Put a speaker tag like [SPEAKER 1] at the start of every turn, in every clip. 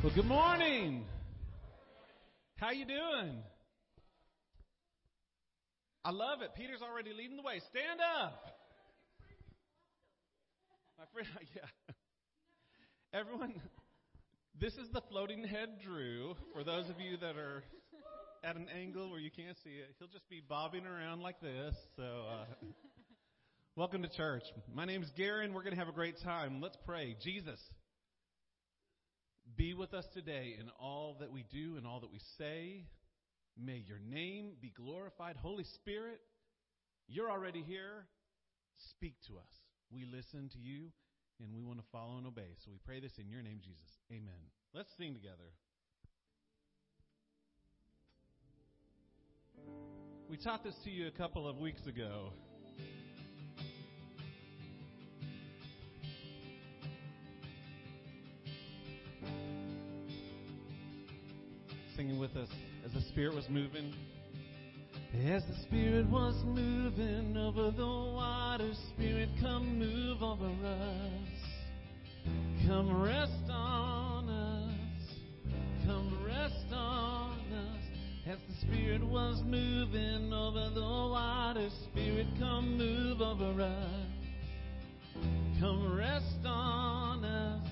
[SPEAKER 1] Well, good morning. How you doing? I love it. Peter's already leading the way. Stand up. My friend, yeah. Everyone, this is the floating head Drew. For those of you that are at an angle where you can't see it, he'll just be bobbing around like this. So, uh, welcome to church. My name is Garen. We're going to have a great time. Let's pray. Jesus, be with us today in all that we do and all that we say. May your name be glorified. Holy Spirit, you're already here. Speak to us. We listen to you and we want to follow and obey. So we pray this in your name, Jesus. Amen. Let's sing together. We taught this to you a couple of weeks ago. Singing with us as the Spirit was moving. As the Spirit was moving over the water, Spirit, come move over us. Come rest on us. Come rest on us. As the Spirit was moving over the water, Spirit, come move over us. Come rest on us.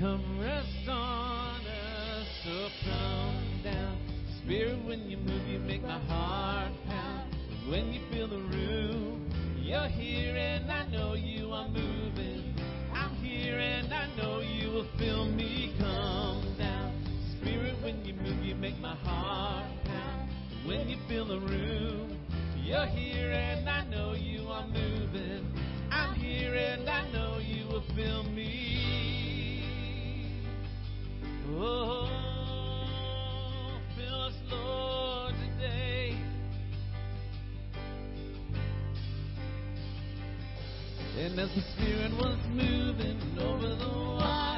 [SPEAKER 1] Come rest on us. So come down. Spirit, when you move, you make my heart pound. When you feel the room, you're here and I know you are moving. I'm here and I know you will feel me come down. Spirit, when you move, you make my heart pound. When you feel the room, you're here and I know you are moving. I'm here and I know you will feel me. Oh, And as the Spirit was moving over the water,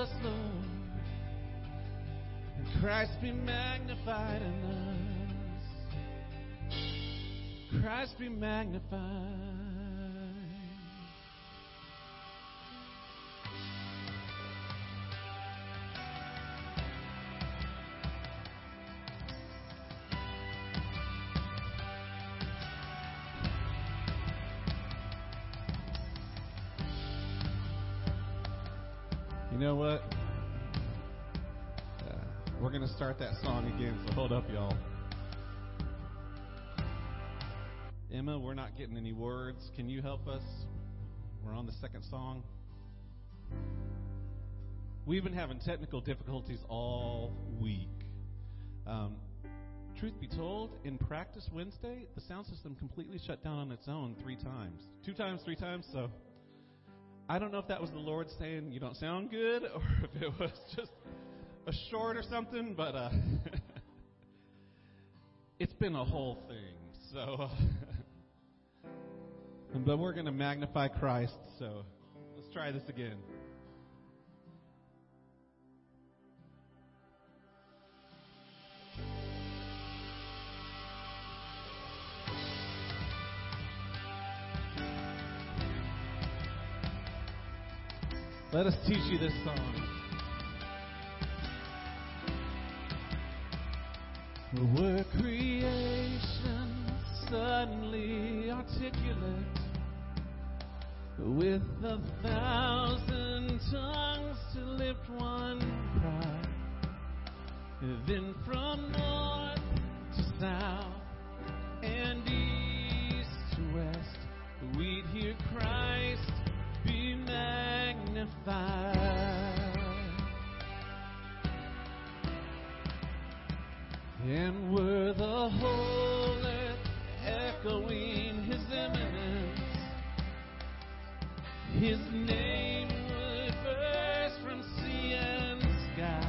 [SPEAKER 1] us, Lord. And Christ be magnified in us. Christ be magnified. That song again, so hold up, y'all. Emma, we're not getting any words. Can you help us? We're on the second song. We've been having technical difficulties all week. Um, truth be told, in practice Wednesday, the sound system completely shut down on its own three times. Two times, three times, so I don't know if that was the Lord saying you don't sound good or if it was just a short or something, but uh, it's been a whole thing. So, uh, but we're going to magnify Christ. So let's try this again. Let us teach you this song. Were creation suddenly articulate with a thousand tongues to lift one cry? Then from north to south and east to west, we'd hear Christ be magnified. And were the whole earth echoing his eminence, his name would burst from sea and sky,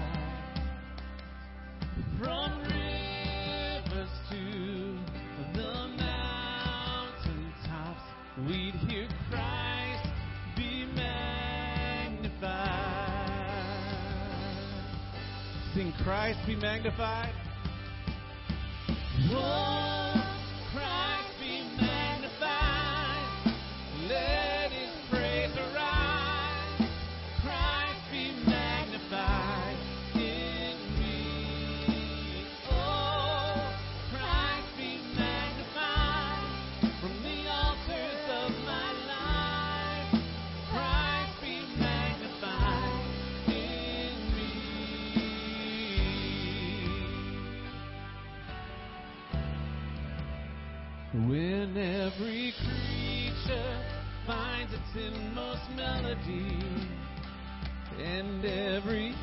[SPEAKER 1] from rivers to the mountain tops, we'd hear Christ be magnified. Sing Christ be magnified. Oh, When every creature finds its inmost melody, and every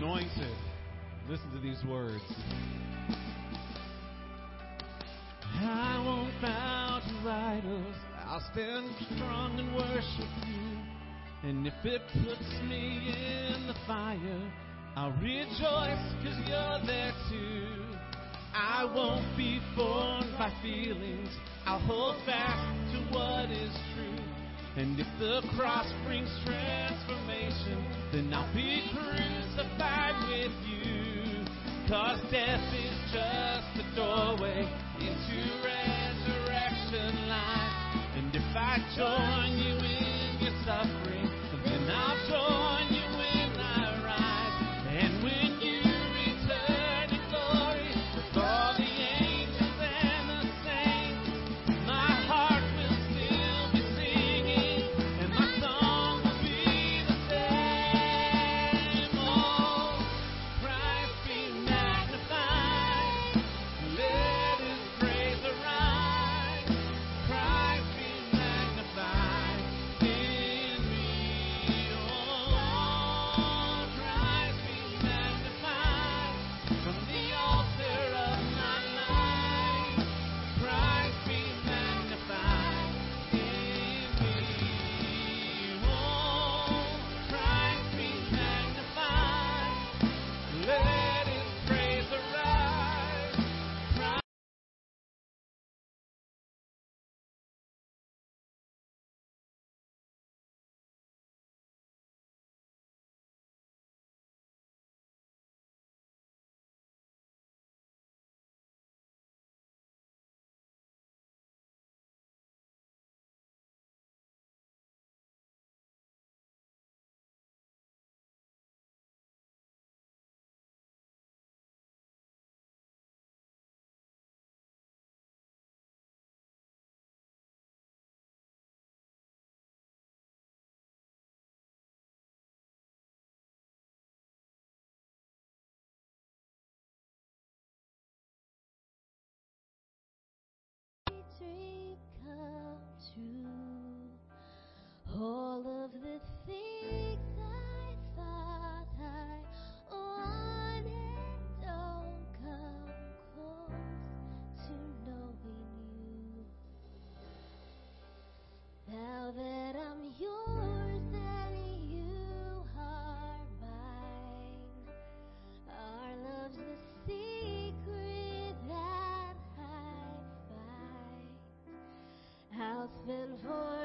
[SPEAKER 1] anointed. Listen to these words. I won't bow to idols. I'll stand strong and worship you. And if it puts me in the fire, I'll rejoice because you're there too. I won't be formed by feelings. I'll hold fast to what is true. And if the cross brings transformation, then I'll be crucified with you. Cause death is just a doorway into resurrection life. And if I join you in your suffering, then I'll join true. All
[SPEAKER 2] of the things I thought I wanted don't come close to knowing you. Now that spend forever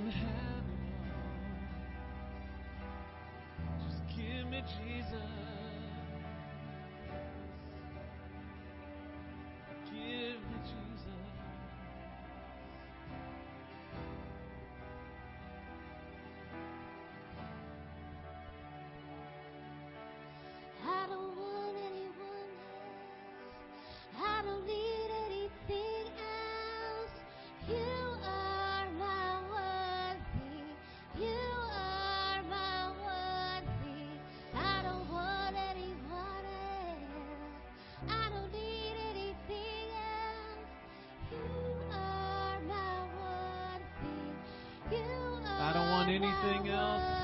[SPEAKER 2] You can anything else.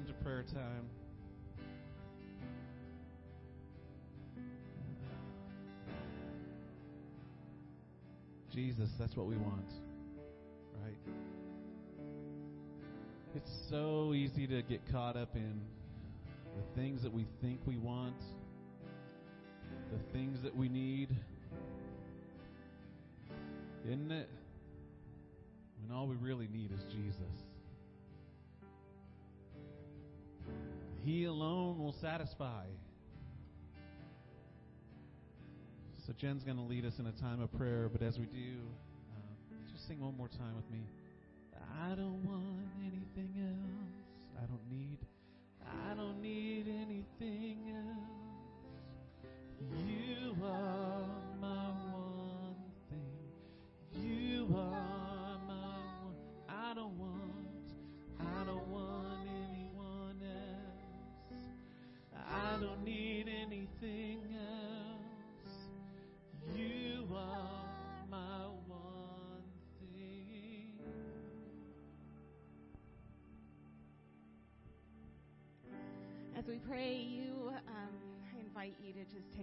[SPEAKER 1] Come to prayer time. Jesus, that's what we want, right? It's so easy to get caught up in the things that we think we want, the things that we need. Isn't it? Satisfy. So Jen's going to lead us in a time of prayer, but as we do, uh, just sing one more time with me. I don't want anything else. I don't need. I don't need anything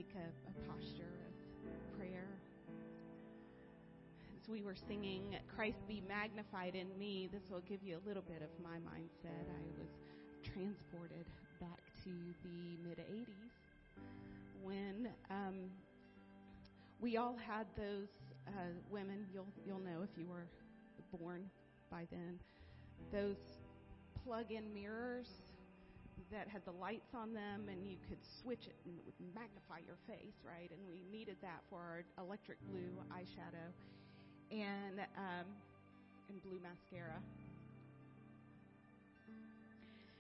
[SPEAKER 3] take a, a posture of prayer. As we were singing, Christ be magnified in me, this will give you a little bit of my mindset. I was transported back to the mid 80s when um, we all had those uh, women, you'll, you'll know if you were born by then, those plug in mirrors that had the lights on them and you could switch it and it would magnify your face, right? And we needed that for our electric blue eyeshadow and um, and blue mascara.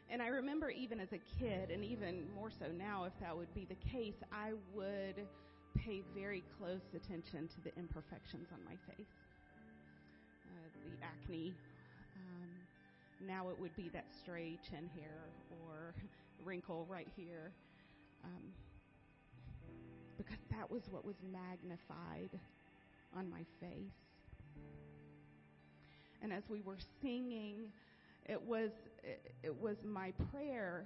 [SPEAKER 3] And I remember even as a kid, and even more so now, if that would be the case, I would pay very close attention to the imperfections on my face, uh, the acne. Now it would be that stray chin hair or wrinkle right here. Um, because that was what was magnified on my face. And as we were singing, it was it, it was my prayer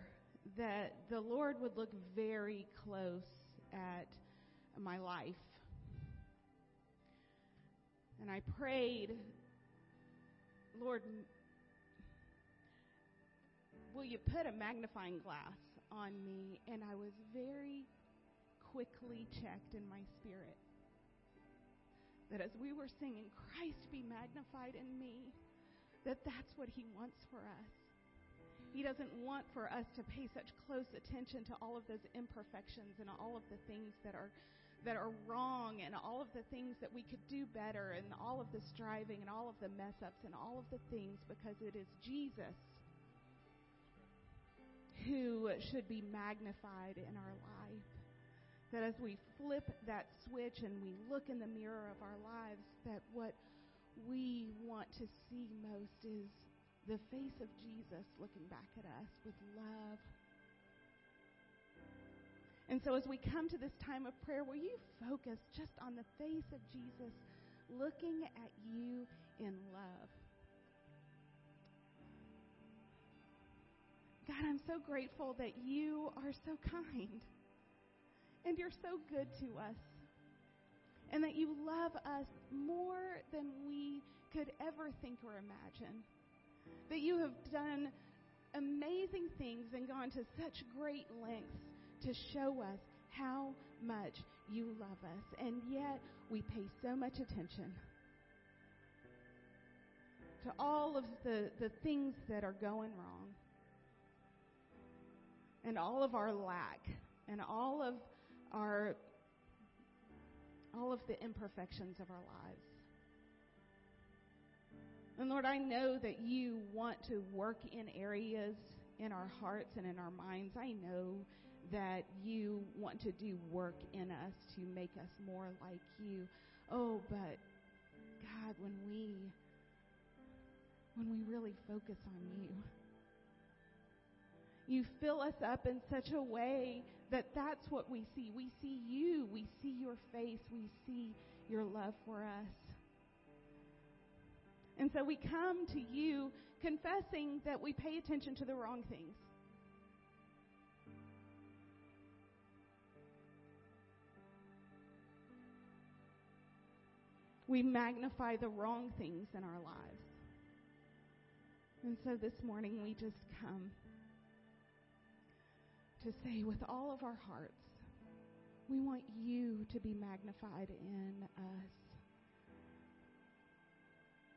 [SPEAKER 3] that the Lord would look very close at my life. And I prayed, Lord, will you put a magnifying glass on me? And I was very quickly checked in my spirit that as we were singing, Christ be magnified in me, that that's what He wants for us. He doesn't want for us to pay such close attention to all of those imperfections and all of the things that are that are wrong and all of the things that we could do better and all of the striving and all of the mess ups and all of the things because it is Jesus who should be magnified in our life. That as we flip that switch and we look in the mirror of our lives, that what we want to see most is the face of Jesus looking back at us with love. And so as we come to this time of prayer, will you focus just on the face of Jesus looking at you in love? God, I'm so grateful that you are so kind and you're so good to us and that you love us more than we could ever think or imagine. That you have done amazing things and gone to such great lengths to show us how much you love us. And yet we pay so much attention to all of the, the things that are going wrong and all of our lack and all of our all of the imperfections of our lives. And Lord, I know that you want to work in areas in our hearts and in our minds. I know that you want to do work in us to make us more like you. Oh, but God, when we when we really focus on you, you fill us up in such a way that that's what we see. We see you. We see your face. We see your love for us. And so we come to you confessing that we pay attention to the wrong things. We magnify the wrong things in our lives. And so this morning we just come to say with all of our hearts, we want you to be magnified in us.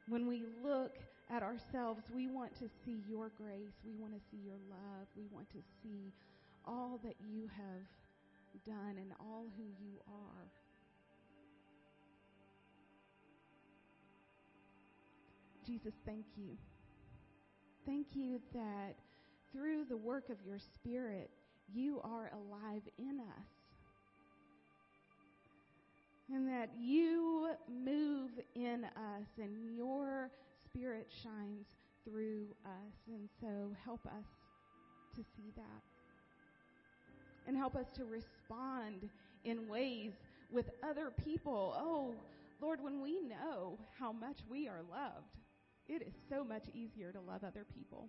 [SPEAKER 3] When we look at ourselves, we want to see your grace. We want to see your love. We want to see all that you have done and all who you are. Jesus, thank you. Thank you that through the work of your Spirit, you are alive in us. And that you move in us and your Spirit shines through us. And so help us to see that. And help us to respond in ways with other people. Oh, Lord, when we know how much we are loved, it is so much easier to love other people.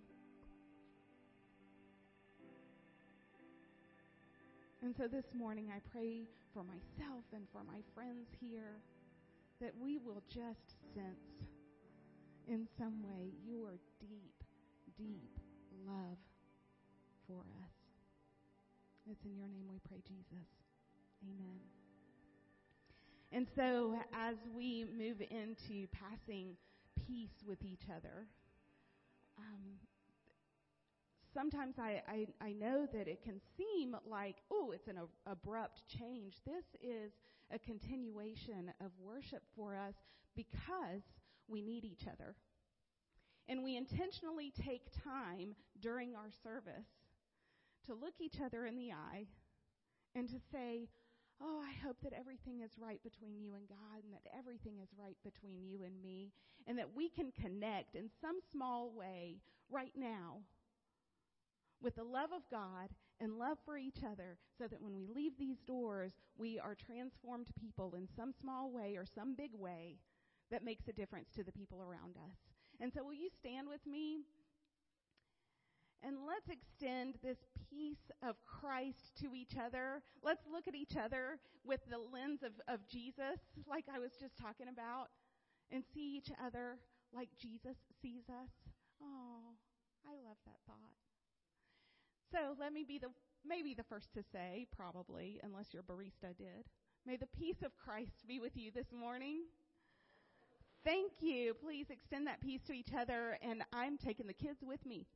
[SPEAKER 3] And so this morning I pray for myself and for my friends here that we will just sense in some way your deep, deep love for us. It's in your name we pray, Jesus. Amen. And so as we move into passing peace with each other, um, sometimes I, I, I know that it can seem like, oh, it's an a- abrupt change. This is a continuation of worship for us because we need each other. And we intentionally take time during our service to look each other in the eye and to say, Oh, I hope that everything is right between you and God and that everything is right between you and me and that we can connect in some small way right now with the love of God and love for each other so that when we leave these doors, we are transformed people in some small way or some big way that makes a difference to the people around us. And so, will you stand with me? And let's extend this peace of Christ to each other. Let's look at each other with the lens of, of Jesus, like I was just talking about, and see each other like Jesus sees us. Oh, I love that thought. So let me be the maybe the first to say, probably, unless your barista did. May the peace of Christ be with you this morning. Thank you. Please extend that peace to each other, and I'm taking the kids with me.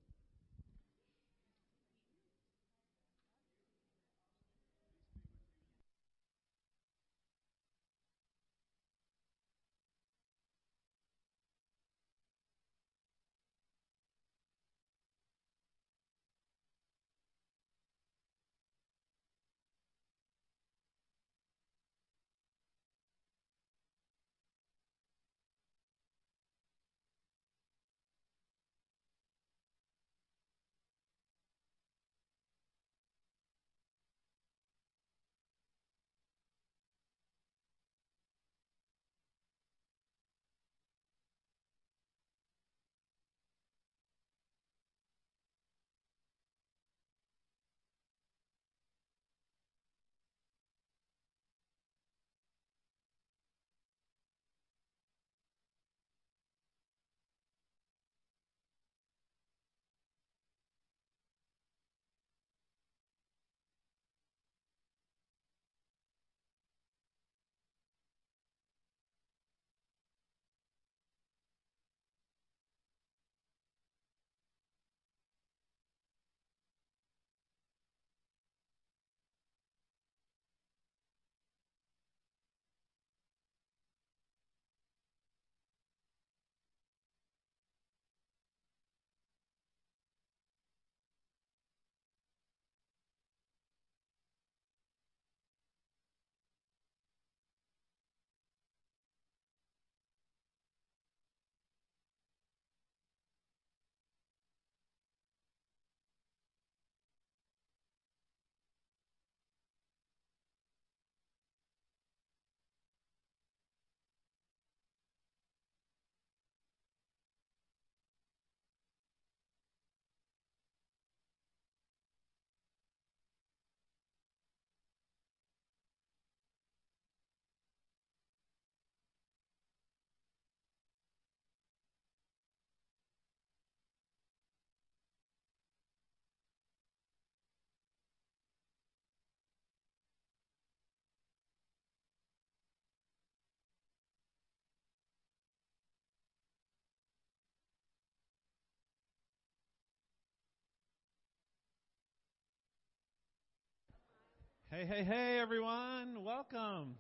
[SPEAKER 1] Hey, hey, hey, everyone. Welcome.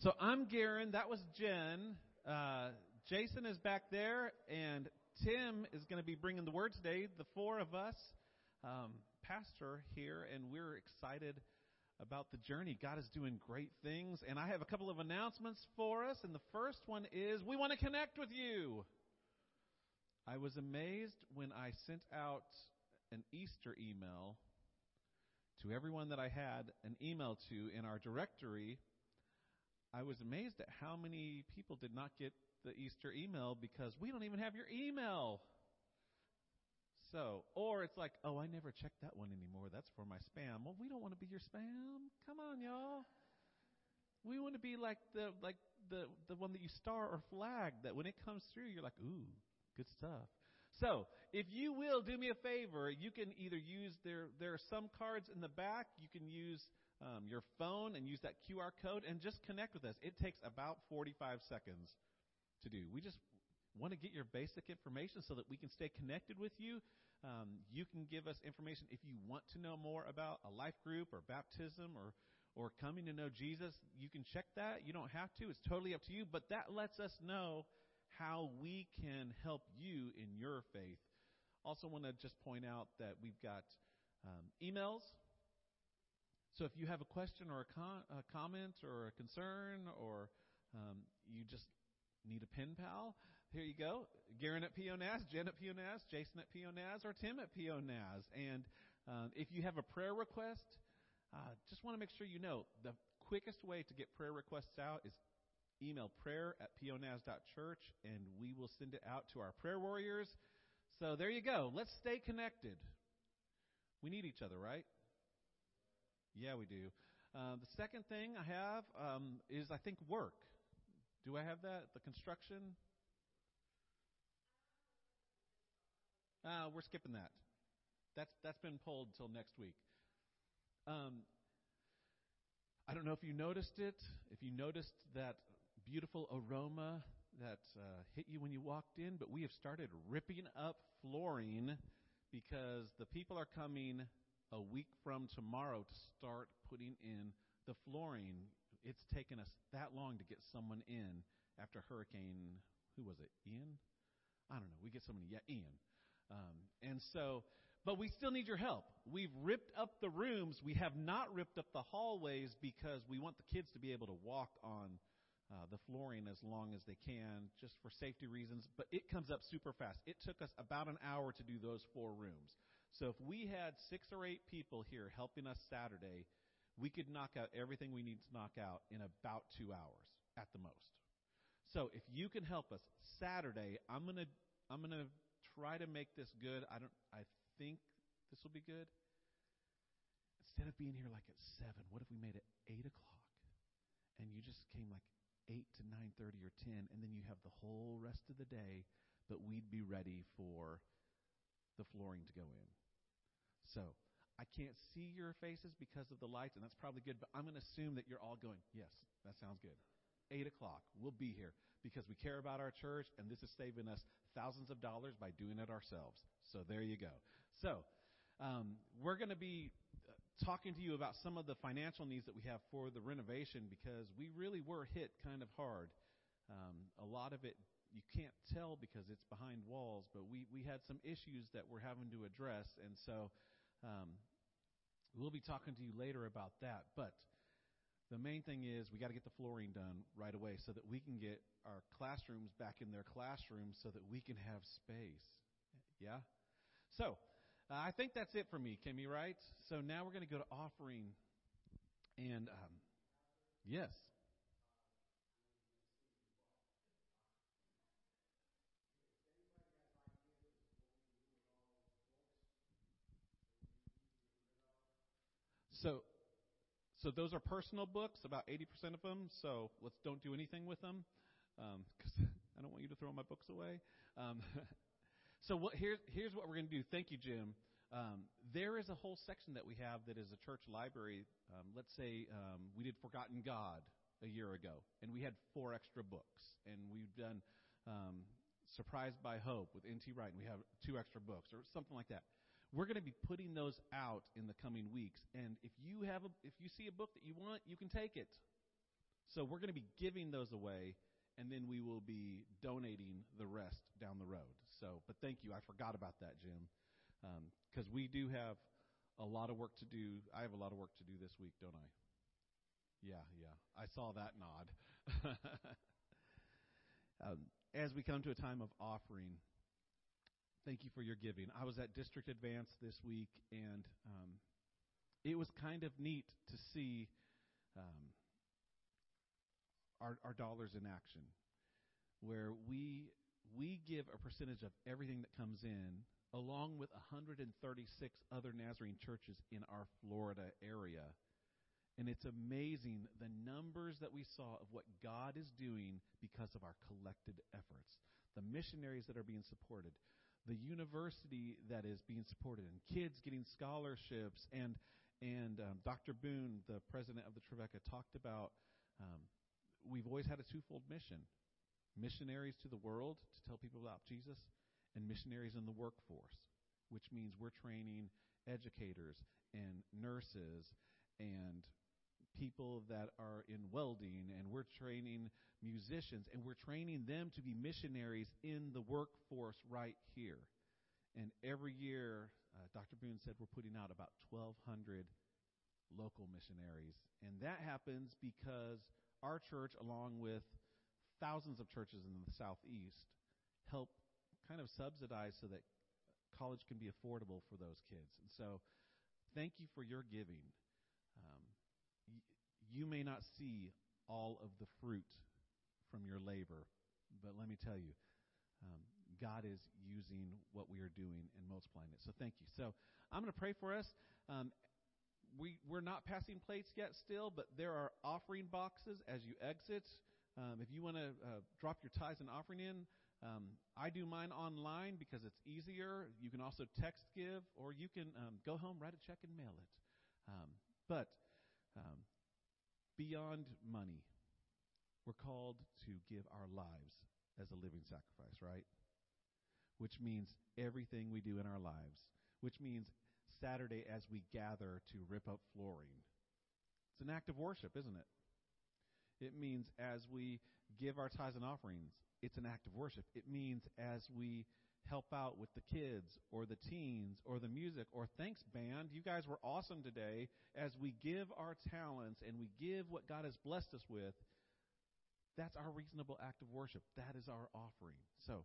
[SPEAKER 1] So I'm Garen. That was Jen. Uh, Jason is back there, and Tim is going to be bringing the word today. The four of us, um, pastor here, and we're excited about the journey. God is doing great things, and I have a couple of announcements for us. And the first one is we want to connect with you. I was amazed when I sent out an Easter email to everyone that I had an email to in our directory. I was amazed at how many people did not get the Easter email because we don't even have your email. So, or it's like, oh, I never checked that one anymore. That's for my spam. Well, we don't want to be your spam. Come on, y'all. We want to be like the like the the one that you star or flag that when it comes through, you're like, ooh, good stuff. So, if you will do me a favor, you can either use there. There are some cards in the back. You can use um, your phone and use that QR code and just connect with us. It takes about 45 seconds to do. We just want to get your basic information so that we can stay connected with you. Um, you can give us information if you want to know more about a life group or baptism or or coming to know Jesus. You can check that. You don't have to. It's totally up to you. But that lets us know how we can help you in your faith. Also, want to just point out that we've got um, emails. So if you have a question or a, con- a comment or a concern or um, you just need a pen pal, here you go. Garen at PONAS, Jen at PONAS, Jason at PONAS, or Tim at PONAS. And um, if you have a prayer request, uh, just want to make sure you know the quickest way to get prayer requests out is email prayer at ponas.church, and we will send it out to our prayer warriors. So there you go. Let's stay connected. We need each other, right? Yeah, we do. Uh, the second thing I have um, is, I think, work. Do I have that? The construction? Uh, we're skipping that. That's that's been pulled till next week. Um, I don't know if you noticed it. If you noticed that beautiful aroma that uh, hit you when you walked in, but we have started ripping up flooring because the people are coming a week from tomorrow to start putting in the flooring. It's taken us that long to get someone in after Hurricane, who was it? Ian? I don't know. We get so many. Yeah, Ian. Um, and so, but we still need your help. We've ripped up the rooms. We have not ripped up the hallways because we want the kids to be able to walk on uh, the flooring as long as they can, just for safety reasons. But it comes up super fast. It took us about an hour to do those four rooms. So if we had six or eight people here helping us Saturday, we could knock out everything we need to knock out in about two hours at the most. So if you can help us Saturday, I'm gonna I'm gonna try to make this good. I don't. I think this will be good. Instead of being here like at seven, what if we made it eight o'clock, and you just came like eight to nine thirty or ten, and then you have the whole rest of the day, but we'd be ready for the flooring to go in. So I can't see your faces because of the lights, and that's probably good. But I'm going to assume that you're all going, yes, that sounds good. Eight o'clock, we'll be here because we care about our church, and this is saving us thousands of dollars by doing it ourselves. So there you go. So um, we're going to be talking to you about some of the financial needs that we have for the renovation because we really were hit kind of hard. Um, a lot of it you can't tell because it's behind walls, but we, we had some issues that we're having to address, and so um, we'll be talking to you later about that. But the main thing is we got to get the flooring done right away so that we can get our classrooms back in their classrooms so that we can have space. Yeah? So, uh, I think that's it for me, Kimmy, right? So now we're going to go to offering. And, um, yes. So, so those are personal books, about 80% of them. So let's don't do anything with them, because um, I don't want you to throw my books away. Um, so what, here, here's what we're going to do. Thank you, Jim. Um, there is a whole section that we have that is a church library. Um, let's say um, we did Forgotten God a year ago, and we had four extra books, and we've done um, Surprised by Hope with N.T. Wright, and we have two extra books or something like that. We're going to be putting those out in the coming weeks, and if you have a, if you see a book that you want, you can take it. So we're going to be giving those away, and then we will be donating the rest down the road. So, but thank you. I forgot about that, Jim, because we do have a lot of work to do. I have a lot of work to do this week, don't I? Yeah, yeah. I saw that nod. um, as we come to a time of offering, thank you for your giving. I was at District Advance this week, and um, it was kind of neat to see um, our, our dollars in action, where we we give a percentage of everything that comes in, along with 136 other Nazarene churches in our Florida area. And it's amazing the numbers that we saw of what God is doing because of our collected efforts. The missionaries that are being supported, the university that is being supported, and kids getting scholarships. And and um, Dr. Boone, the president of the Trevecca, talked about um, we've always had a twofold mission: missionaries to the world to tell people about Jesus, and missionaries in the workforce, which means we're training educators and nurses and people that are in welding, and we're training musicians, and we're training them to be missionaries in the workforce right here. And every year, uh, Dr. Boone said we're putting out about 1,200 local missionaries. And that happens because our church, along with thousands of churches in the southeast, help kind of subsidize so that college can be affordable for those kids. And so, thank you for your giving. Um, y- you may not see all of the fruit from your labor, but let me tell you, um, God is using what we are doing and multiplying it. So thank you. So I'm going to pray for us. Um, we we're not passing plates yet still, but there are offering boxes as you exit. Um, if you want to uh, drop your tithes and offering in, um, I do mine online because it's easier. You can also text give, or you can um, go home, write a check, and mail it. Um, but um, beyond money, we're called to give our lives as a living sacrifice, right? Which means everything we do in our lives, which means Saturday as we gather to rip up flooring. It's an act of worship, isn't it? It means as we give our tithes and offerings, it's an act of worship. It means as we help out with the kids or the teens or the music or thanks band, you guys were awesome today. As we give our talents and we give what God has blessed us with, that's our reasonable act of worship. That is our offering. So,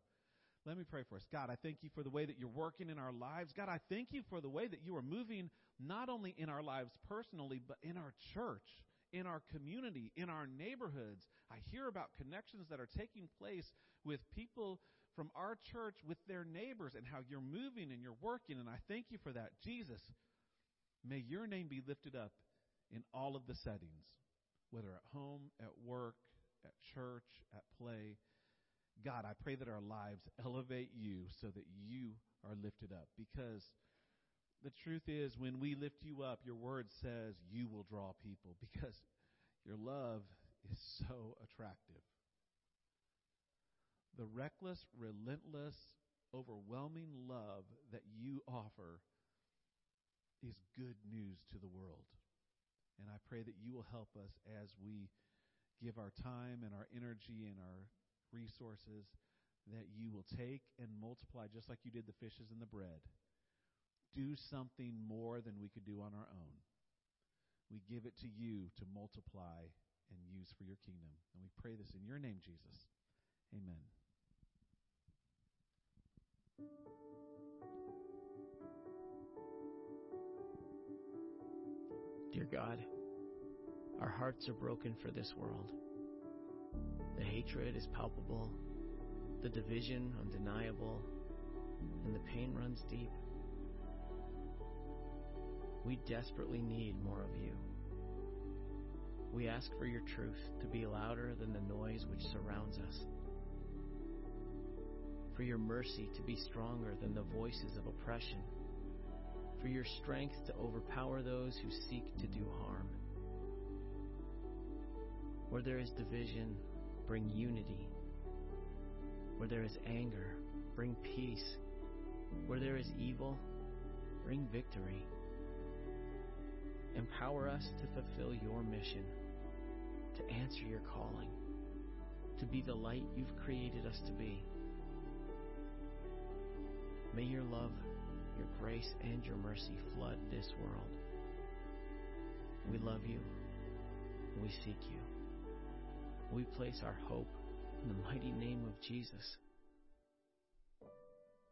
[SPEAKER 1] let me pray for us. God, I thank you for the way that you're working in our lives. God, I thank you for the way that you are moving not only in our lives personally, but in our church, in our community, in our neighborhoods. I hear about connections that are taking place with people from our church with their neighbors and how you're moving and you're working. And I thank you for that. Jesus, may your name be lifted up in all of the settings, whether at home, at work, at church, at play. God, I pray that our lives elevate you so that you are lifted up. Because the truth is, when we lift you up, your word says you will draw people because your love is so attractive. The reckless, relentless, overwhelming love that you offer is good news to the world. And I pray that you will help us as we give our time and our energy and our resources that you will take and multiply just like you did the fishes and the bread. Do something more than we could do on our own. We give it to you to multiply and use for your kingdom. And we pray this in your name, Jesus. Amen.
[SPEAKER 4] Dear God, our hearts are broken for this world. The hatred is palpable, the division undeniable, and the pain runs deep. We desperately need more of you. We ask for your truth to be louder than the noise which surrounds us, for your mercy to be stronger than the voices of oppression, for your strength to overpower those who seek to do harm. Where there is division, bring unity. Where there is anger, bring peace. Where there is evil, bring victory. Empower us to fulfill your mission, to answer your calling, to be the light you've created us to be. May your love, your grace, and your mercy flood this world. We love you. We seek you. We place our hope in the mighty name of Jesus.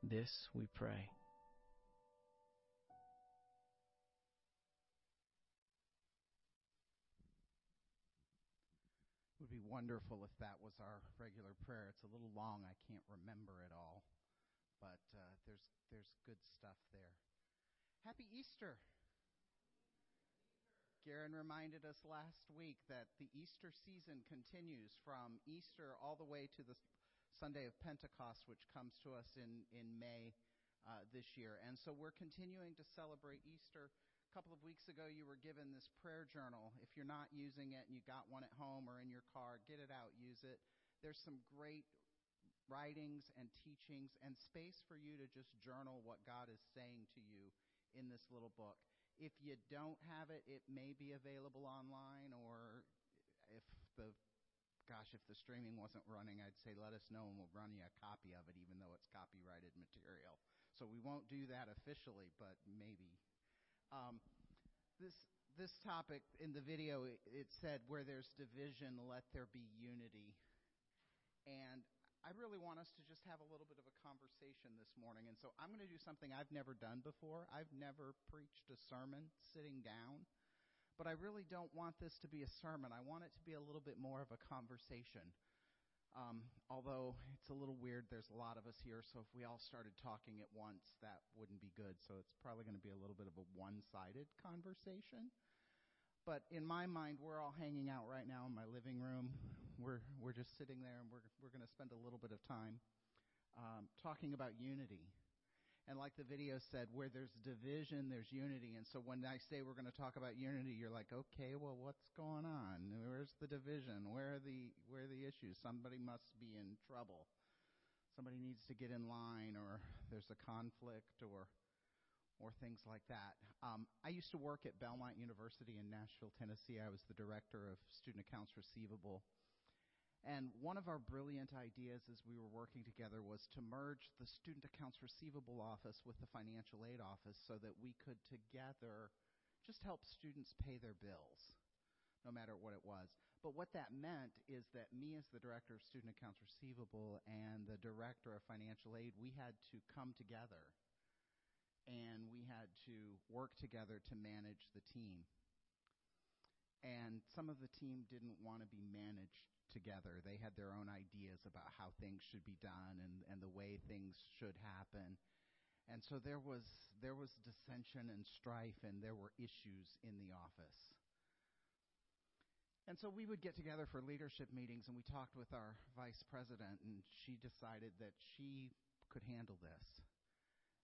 [SPEAKER 4] This we pray.
[SPEAKER 5] Wonderful if that was our regular prayer. It's a little long. I can't remember it all, but uh, there's there's good stuff there. Happy Easter. Garen reminded us last week that the Easter season continues from Easter all the way to the Sunday of Pentecost, which comes to us in in May uh, this year, and so we're continuing to celebrate Easter. Couple of weeks ago, you were given this prayer journal. If you're not using it and you got one at home or in your car, get it out, use it. There's some great writings and teachings and space for you to just journal what God is saying to you in this little book. If you don't have it, it may be available online, or if the gosh, if the streaming wasn't running, I'd say let us know and we'll run you a copy of it, even though it's copyrighted material. So we won't do that officially, but maybe. Um, this this topic in the video it, it said where there's division, let there be unity, and I really want us to just have a little bit of a conversation this morning. And so I'm going to do something I've never done before. I've never preached a sermon sitting down. But I really don't want this to be a sermon. I want it to be a little bit more of a conversation. Um, although it's a little weird, there's a lot of us here, so if we all started talking at once, that wouldn't be good. So it's probably going to be a little bit of a one sided conversation. But in my mind, we're all hanging out right now in my living room. We're, we're just sitting there, and we're, we're going to spend a little bit of time um, talking about unity. And like the video said, where there's division, there's unity. And so when I say we're going to talk about unity, you're like, okay, well, what's going on? Where's the division? Where are the where are the issues? Somebody must be in trouble. Somebody needs to get in line, or there's a conflict, or or things like that. Um, I used to work at Belmont University in Nashville, Tennessee. I was the director of student accounts receivable. And one of our brilliant ideas as we were working together was to merge the student accounts receivable office with the financial aid office so that we could together just help students pay their bills, no matter what it was. But what that meant is that me, as the director of student accounts receivable, and the director of financial aid, we had to come together and we had to work together to manage the team. And some of the team didn't want to be managed together. They had their own ideas about how things should be done and, and the way things should happen. And so there was there was dissension and strife and there were issues in the office. And so we would get together for leadership meetings and we talked with our vice president and she decided that she could handle this.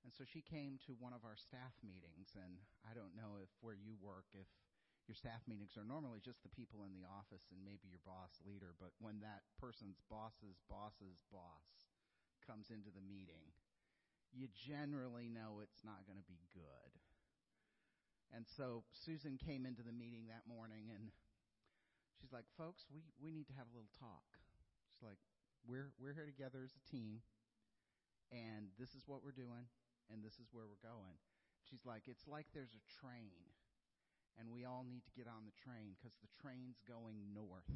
[SPEAKER 5] And so she came to one of our staff meetings, and I don't know if where you work, if your staff meetings are normally just the people in the office and maybe your boss leader, but when that person's boss's boss's boss comes into the meeting, you generally know it's not going to be good. And so Susan came into the meeting that morning and she's like, folks, we, we need to have a little talk. She's like, we're, we're here together as a team, and this is what we're doing and this is where we're going. She's like, it's like there's a train, and we all need to get on the train because the train's going north.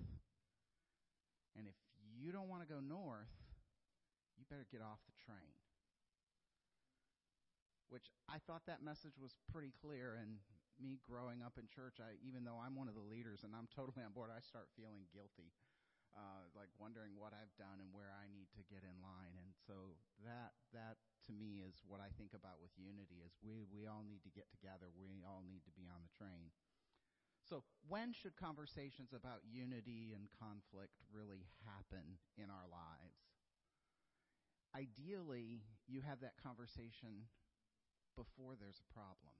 [SPEAKER 5] And if you don't want to go north, you better get off the train. Which I thought that message was pretty clear. And me growing up in church, I, even though I'm one of the leaders and I'm totally on board, I start feeling guilty uh, like wondering what I've done and where I need to get in line. And so that that to me is what I think about with unity is we we all need to get together. We all need to be on the train. So when should conversations about unity and conflict really happen in our lives? Ideally, you have that conversation before there's a problem,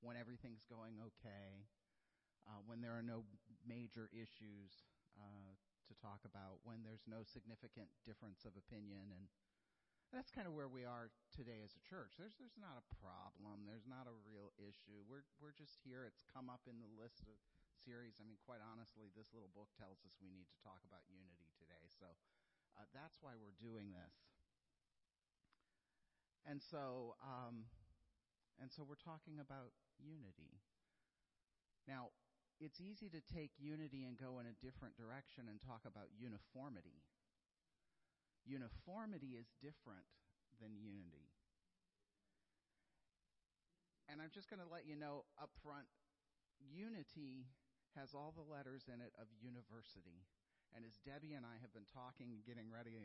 [SPEAKER 5] when everything's going okay, uh, when there are no major issues uh, to talk about when there's no significant difference of opinion and that's kind of where we are today as a church. There's there's not a problem. There's not a real issue. We're we're just here. It's come up in the list of series. I mean, quite honestly, this little book tells us we need to talk about unity today. So uh, that's why we're doing this. And so um, and so we're talking about unity. Now, it's easy to take unity and go in a different direction and talk about uniformity uniformity is different than unity. And I'm just going to let you know up front unity has all the letters in it of university. And as Debbie and I have been talking and getting ready,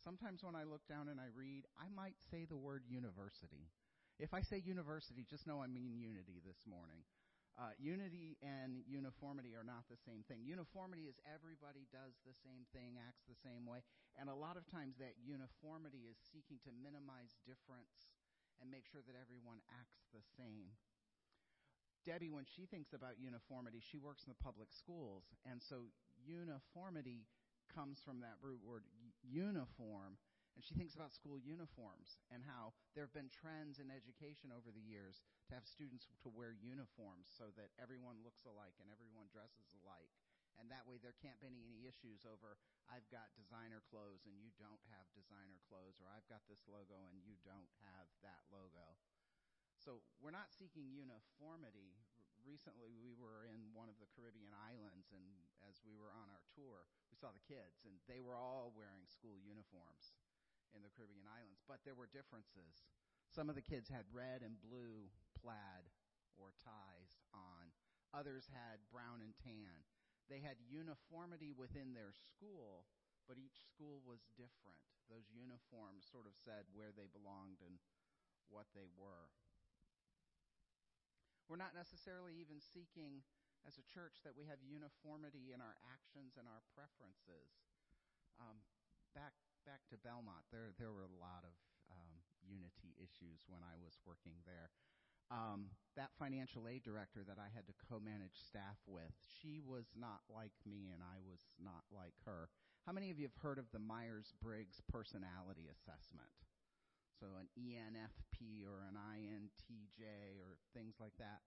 [SPEAKER 5] sometimes when I look down and I read, I might say the word university. If I say university, just know I mean unity this morning. Uh, unity and uniformity are not the same thing. Uniformity is everybody does the same thing, acts the same way, and a lot of times that uniformity is seeking to minimize difference and make sure that everyone acts the same. Debbie, when she thinks about uniformity, she works in the public schools, and so uniformity comes from that root word uniform, and she thinks about school uniforms and how there have been trends in education over the years to have students to wear uniforms so that everyone looks alike and everyone dresses alike. And that way there can't be any issues over, I've got designer clothes and you don't have designer clothes, or I've got this logo and you don't have that logo. So we're not seeking uniformity. Recently, we were in one of the Caribbean islands, and as we were on our tour, we saw the kids, and they were all wearing school uniforms in the Caribbean islands, but there were differences. Some of the kids had red and blue plaid or ties on. Others had brown and tan. They had uniformity within their school, but each school was different. Those uniforms sort of said where they belonged and what they were. We're not necessarily even seeking as a church that we have uniformity in our actions and our preferences. Um, back back to Belmont, there there were a lot of um, unity issues when I was working there. Um, that financial aid director that I had to co-manage staff with, she was not like me, and I was not like her. How many of you have heard of the Myers-Briggs personality assessment? So an ENFP or an INTJ or things like that.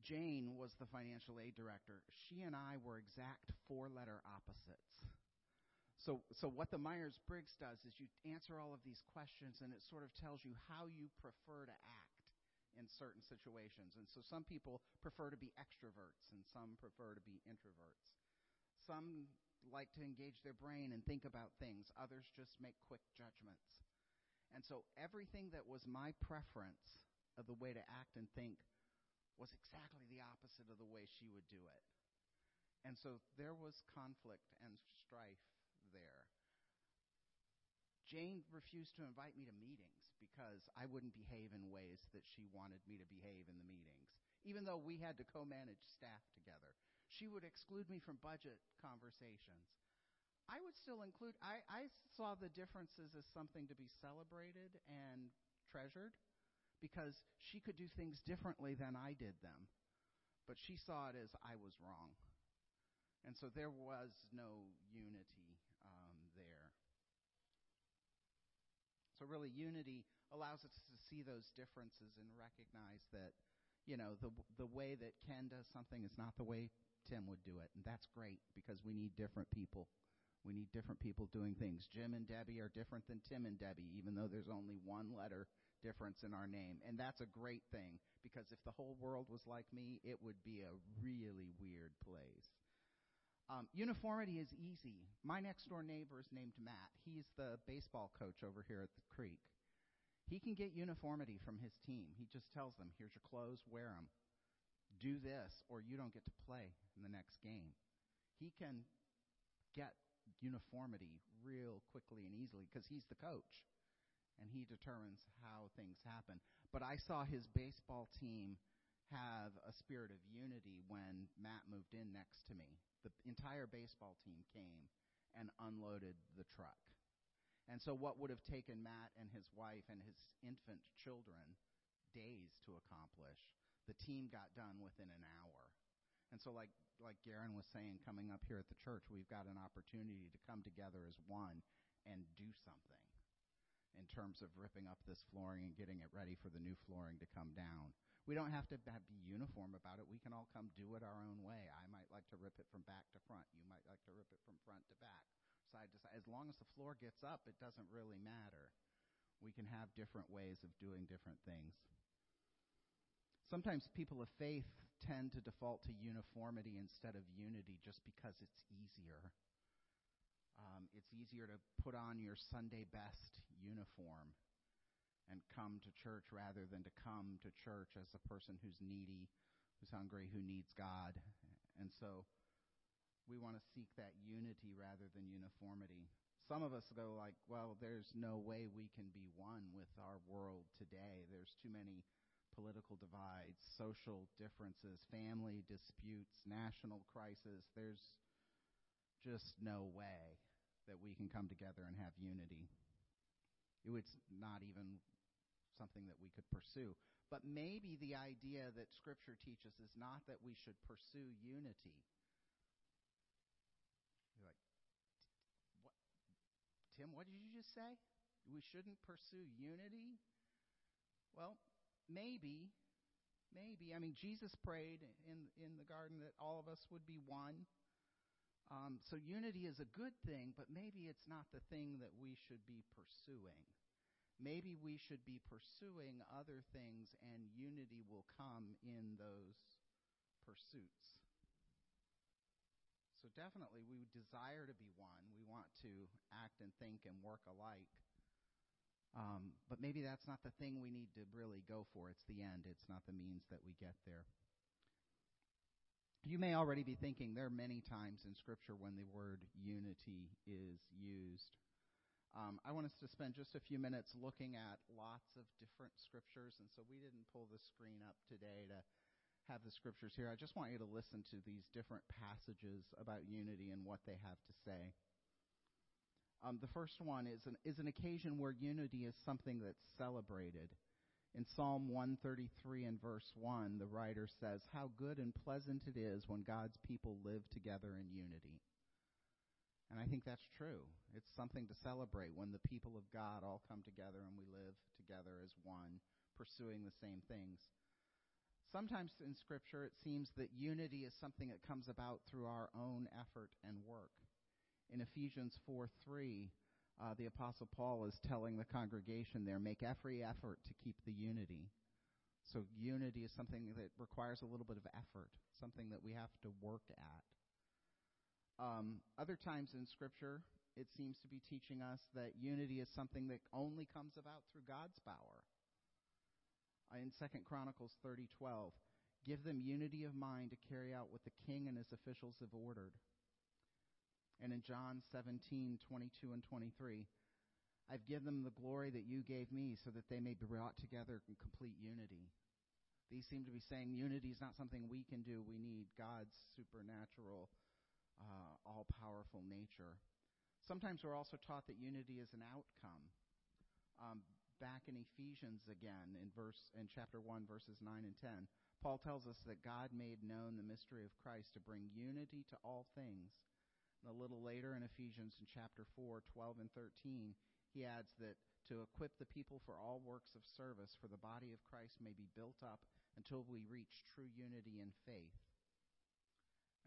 [SPEAKER 5] Jane was the financial aid director. She and I were exact four-letter opposites. So, so what the Myers Briggs does is you answer all of these questions, and it sort of tells you how you prefer to act in certain situations. And so some people prefer to be extroverts, and some prefer to be introverts. Some like to engage their brain and think about things, others just make quick judgments. And so everything that was my preference of the way to act and think was exactly the opposite of the way she would do it. And so there was conflict and strife. Jane refused to invite me to meetings because I wouldn't behave in ways that she wanted me to behave in the meetings, even though we had to co manage staff together. She would exclude me from budget conversations. I would still include, I, I saw the differences as something to be celebrated and treasured because she could do things differently than I did them. But she saw it as I was wrong. And so there was no unity So really, unity allows us to see those differences and recognize that, you know, the the way that Ken does something is not the way Tim would do it, and that's great because we need different people. We need different people doing things. Jim and Debbie are different than Tim and Debbie, even though there's only one letter difference in our name. And that's a great thing because if the whole world was like me, it would be a really weird place. Um, uniformity is easy. My next door neighbor is named Matt. He's the baseball coach over here at the creek. He can get uniformity from his team. He just tells them, here's your clothes, wear them. Do this, or you don't get to play in the next game. He can get uniformity real quickly and easily because he's the coach and he determines how things happen. But I saw his baseball team have a spirit of unity when Matt moved in next to me. The entire baseball team came and unloaded the truck. And so, what would have taken Matt and his wife and his infant children days to accomplish, the team got done within an hour. And so, like like Garen was saying, coming up here at the church, we've got an opportunity to come together as one and do something in terms of ripping up this flooring and getting it ready for the new flooring to come down. We don't have to be uniform about it. We can all come do it our own way. I might like to rip it from back to front. You might like to rip it from front to back, side to side. As long as the floor gets up, it doesn't really matter. We can have different ways of doing different things. Sometimes people of faith tend to default to uniformity instead of unity just because it's easier. Um, it's easier to put on your Sunday best uniform and come to church rather than to come to church as a person who's needy, who's hungry, who needs God. And so we want to seek that unity rather than uniformity. Some of us go like, well, there's no way we can be one with our world today. There's too many political divides, social differences, family disputes, national crisis. There's just no way that we can come together and have unity. It was not even something that we could pursue. But maybe the idea that Scripture teaches is not that we should pursue unity. You're like, what? Tim, what did you just say? We shouldn't pursue unity? Well, maybe, maybe. I mean, Jesus prayed in in the garden that all of us would be one. Um, so unity is a good thing, but maybe it's not the thing that we should be pursuing. Maybe we should be pursuing other things, and unity will come in those pursuits. So definitely, we desire to be one. We want to act and think and work alike. Um, but maybe that's not the thing we need to really go for. It's the end, it's not the means that we get there. You may already be thinking there are many times in Scripture when the word unity is used. Um, I want us to spend just a few minutes looking at lots of different scriptures, and so we didn't pull the screen up today to have the scriptures here. I just want you to listen to these different passages about unity and what they have to say. Um, the first one is an, is an occasion where unity is something that's celebrated. In Psalm 133 and verse 1, the writer says, How good and pleasant it is when God's people live together in unity. And I think that's true. It's something to celebrate when the people of God all come together and we live together as one, pursuing the same things. Sometimes in Scripture, it seems that unity is something that comes about through our own effort and work. In Ephesians 4 3, uh, the Apostle Paul is telling the congregation there, make every effort to keep the unity. So unity is something that requires a little bit of effort, something that we have to work at. Um, other times in Scripture, it seems to be teaching us that unity is something that only comes about through God's power. Uh, in Second Chronicles 30:12, give them unity of mind to carry out what the king and his officials have ordered. And in John 17:22 and 23, I've given them the glory that you gave me so that they may be brought together in complete unity. These seem to be saying unity is not something we can do. We need God's supernatural, uh, all powerful nature. Sometimes we're also taught that unity is an outcome. Um, back in Ephesians again, in verse in chapter one, verses nine and ten, Paul tells us that God made known the mystery of Christ to bring unity to all things. And a little later in Ephesians in chapter 4, 12 and 13, he adds that to equip the people for all works of service, for the body of Christ may be built up until we reach true unity in faith.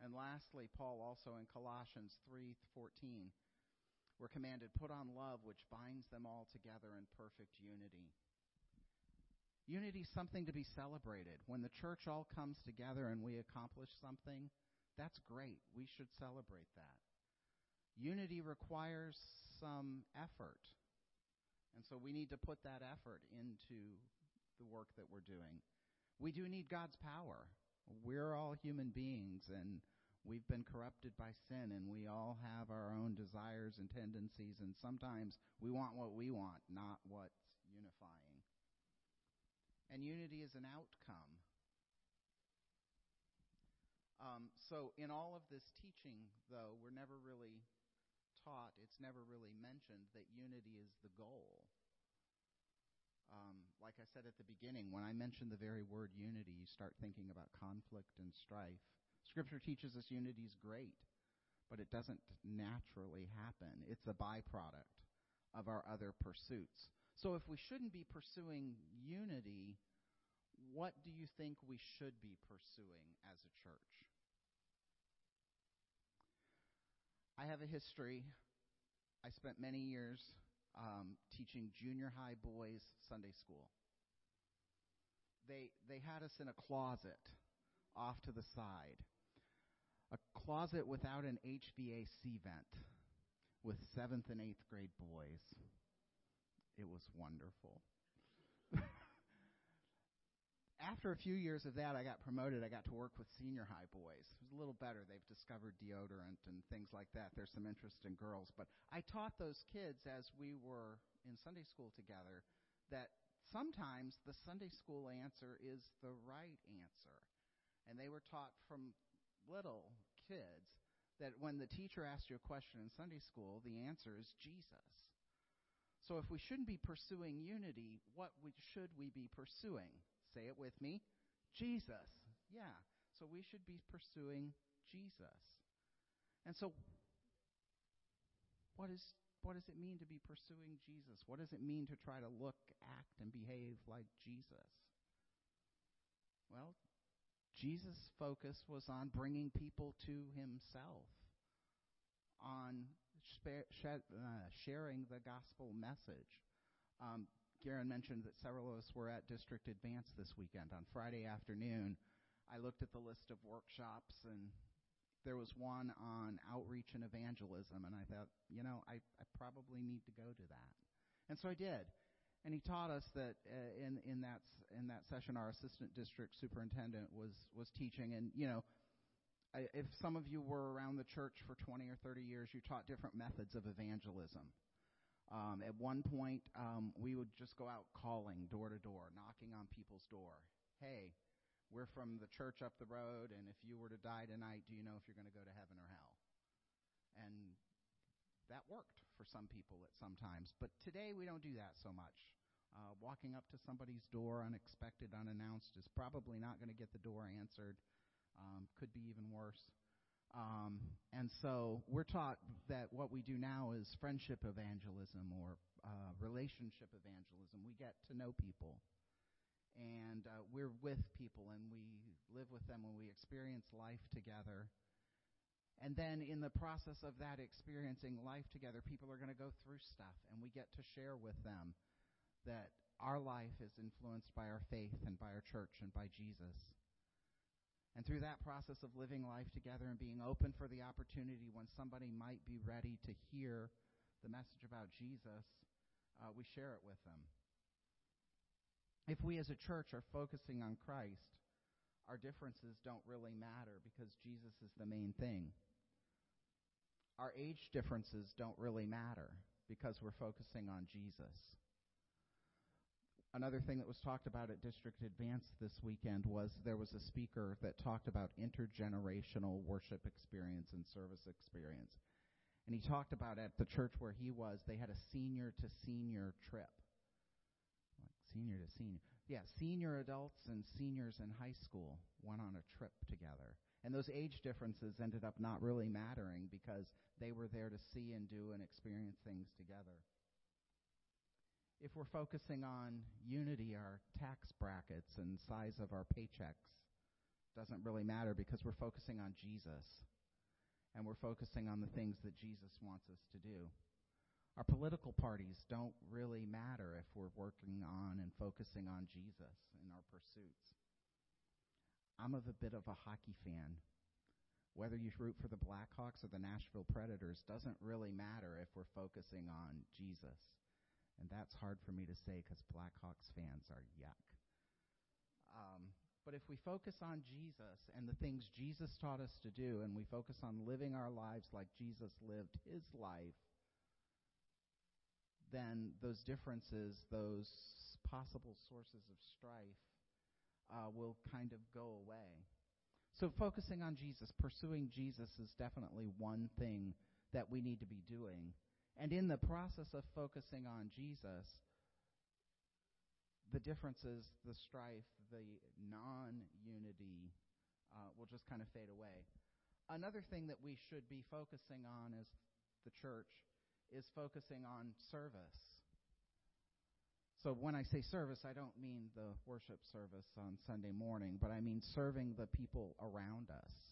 [SPEAKER 5] And lastly, Paul also in Colossians 3:14, we're commanded put on love which binds them all together in perfect unity. Unity is something to be celebrated. When the church all comes together and we accomplish something, that's great. We should celebrate that. Unity requires some effort. And so we need to put that effort into the work that we're doing. We do need God's power. We're all human beings and we've been corrupted by sin and we all have our own desires and tendencies and sometimes we want what we want, not what's unifying. And unity is an outcome. Um, so in all of this teaching, though, we're never really taught, it's never really mentioned that unity is the goal. Um, like I said at the beginning, when I mention the very word unity, you start thinking about conflict and strife. Scripture teaches us unity is great, but it doesn't naturally happen. It's a byproduct of our other pursuits. So if we shouldn't be pursuing unity, what do you think we should be pursuing as a church? I have a history. I spent many years um, teaching junior high boys Sunday school. They they had us in a closet off to the side, a closet without an HVAC vent, with seventh and eighth grade boys. It was wonderful. After a few years of that, I got promoted. I got to work with senior high boys. It was a little better. They've discovered deodorant and things like that. There's some interest in girls. But I taught those kids as we were in Sunday school together that sometimes the Sunday school answer is the right answer. And they were taught from little kids that when the teacher asks you a question in Sunday school, the answer is Jesus. So if we shouldn't be pursuing unity, what should we be pursuing? Say it with me. Jesus. Yeah. So we should be pursuing Jesus. And so what is what does it mean to be pursuing Jesus? What does it mean to try to look, act and behave like Jesus? Well, Jesus' focus was on bringing people to himself, on uh, sharing the gospel message. Um, Garen mentioned that several of us were at District Advance this weekend. On Friday afternoon, I looked at the list of workshops, and there was one on outreach and evangelism, and I thought, you know, I, I probably need to go to that. And so I did. And he taught us that uh, in in that in that session, our assistant district superintendent was was teaching, and you know, I, if some of you were around the church for 20 or 30 years, you taught different methods of evangelism. Um, at one point, um, we would just go out calling door to door, knocking on people's door. Hey, we're from the church up the road, and if you were to die tonight, do you know if you're going to go to heaven or hell? And that worked for some people at some times. But today we don't do that so much. Uh, walking up to somebody's door unexpected, unannounced is probably not going to get the door answered. Um, could be even worse. Um, and so we're taught that what we do now is friendship evangelism or uh, relationship evangelism. We get to know people, and uh, we're with people, and we live with them, and we experience life together. And then in the process of that experiencing life together, people are going to go through stuff, and we get to share with them that our life is influenced by our faith and by our church and by Jesus. And through that process of living life together and being open for the opportunity when somebody might be ready to hear the message about Jesus, uh, we share it with them. If we as a church are focusing on Christ, our differences don't really matter because Jesus is the main thing. Our age differences don't really matter because we're focusing on Jesus. Another thing that was talked about at District Advance this weekend was there was a speaker that talked about intergenerational worship experience and service experience. And he talked about at the church where he was, they had a senior to senior trip. Like senior to senior. Yeah, senior adults and seniors in high school went on a trip together. And those age differences ended up not really mattering because they were there to see and do and experience things together. If we're focusing on unity, our tax brackets and size of our paychecks doesn't really matter because we're focusing on Jesus and we're focusing on the things that Jesus wants us to do. Our political parties don't really matter if we're working on and focusing on Jesus in our pursuits. I'm of a bit of a hockey fan. Whether you root for the Blackhawks or the Nashville Predators doesn't really matter if we're focusing on Jesus. And that's hard for me to say because Blackhawks fans are yuck. Um, but if we focus on Jesus and the things Jesus taught us to do, and we focus on living our lives like Jesus lived his life, then those differences, those possible sources of strife, uh, will kind of go away. So, focusing on Jesus, pursuing Jesus is definitely one thing that we need to be doing. And in the process of focusing on Jesus, the differences, the strife, the non unity uh, will just kind of fade away. Another thing that we should be focusing on as the church is focusing on service. So when I say service, I don't mean the worship service on Sunday morning, but I mean serving the people around us.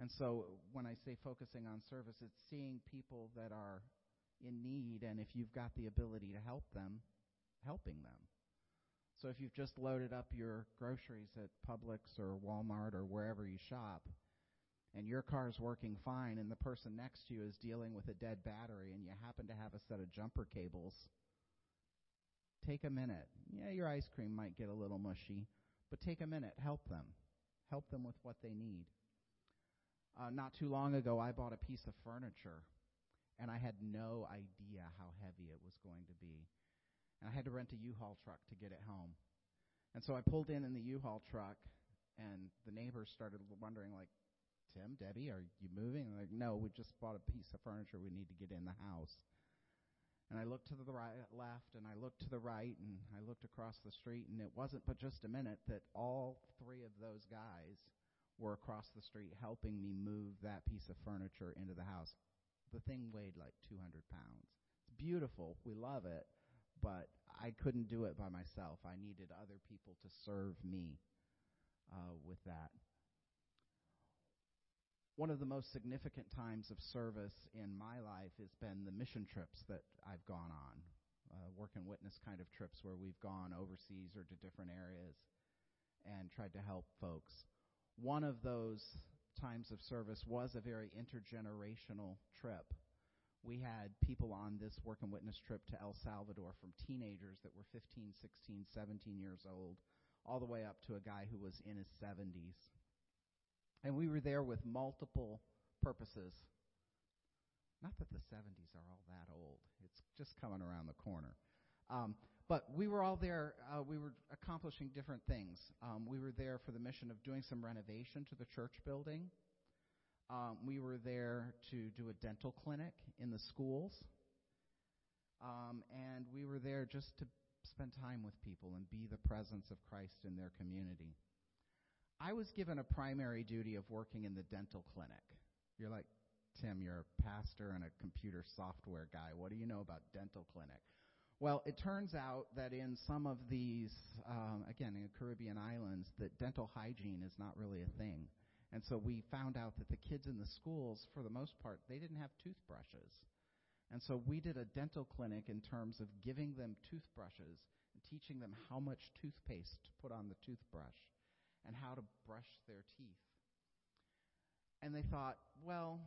[SPEAKER 5] And so when I say focusing on service, it's seeing people that are in need, and if you've got the ability to help them, helping them. So if you've just loaded up your groceries at Publix or Walmart or wherever you shop, and your car's working fine, and the person next to you is dealing with a dead battery, and you happen to have a set of jumper cables, take a minute. Yeah, your ice cream might get a little mushy, but take a minute. Help them. Help them with what they need. Uh, not too long ago, I bought a piece of furniture, and I had no idea how heavy it was going to be. And I had to rent a U-Haul truck to get it home. And so I pulled in in the U-Haul truck, and the neighbors started wondering, like, Tim, Debbie, are you moving? I'm like, no, we just bought a piece of furniture we need to get in the house. And I looked to the right, left, and I looked to the right, and I looked across the street, and it wasn't but just a minute that all three of those guys were across the street helping me move that piece of furniture into the house. The thing weighed like 200 pounds. It's beautiful. We love it, but I couldn't do it by myself. I needed other people to serve me uh, with that. One of the most significant times of service in my life has been the mission trips that I've gone on, uh, work and witness kind of trips where we've gone overseas or to different areas and tried to help folks. One of those times of service was a very intergenerational trip. We had people on this work and witness trip to El Salvador from teenagers that were 15, 16, 17 years old, all the way up to a guy who was in his 70s. And we were there with multiple purposes. Not that the 70s are all that old, it's just coming around the corner. Um, but we were all there, uh, we were accomplishing different things. Um, we were there for the mission of doing some renovation to the church building. Um, we were there to do a dental clinic in the schools. Um, and we were there just to spend time with people and be the presence of Christ in their community. I was given a primary duty of working in the dental clinic. You're like, Tim, you're a pastor and a computer software guy. What do you know about dental clinic? Well, it turns out that in some of these, um, again, in the Caribbean islands, that dental hygiene is not really a thing. And so we found out that the kids in the schools, for the most part, they didn't have toothbrushes. And so we did a dental clinic in terms of giving them toothbrushes and teaching them how much toothpaste to put on the toothbrush and how to brush their teeth. And they thought, well,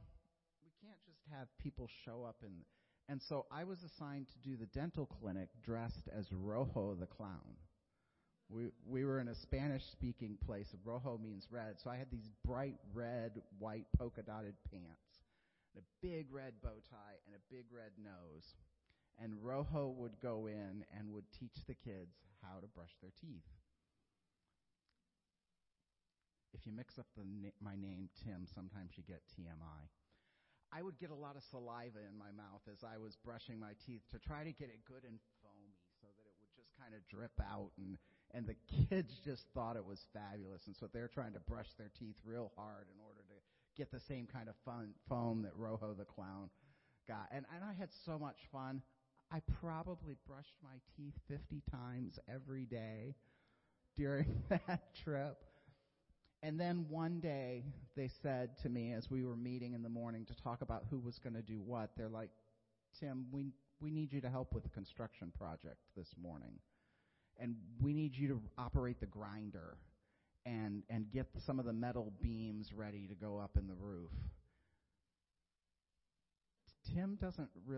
[SPEAKER 5] we can't just have people show up and and so I was assigned to do the dental clinic dressed as Rojo the clown. We we were in a Spanish speaking place. Rojo means red, so I had these bright red, white polka dotted pants, and a big red bow tie, and a big red nose. And Rojo would go in and would teach the kids how to brush their teeth. If you mix up the na- my name Tim, sometimes you get TMI. I would get a lot of saliva in my mouth as I was brushing my teeth to try to get it good and foamy so that it would just kind of drip out and and the kids just thought it was fabulous and so they're trying to brush their teeth real hard in order to get the same kind of fun foam that Rojo the clown got. And and I had so much fun. I probably brushed my teeth 50 times every day during that trip. And then one day they said to me as we were meeting in the morning to talk about who was going to do what, they're like, Tim, we, we need you to help with the construction project this morning. And we need you to operate the grinder and, and get some of the metal beams ready to go up in the roof. Tim doesn't really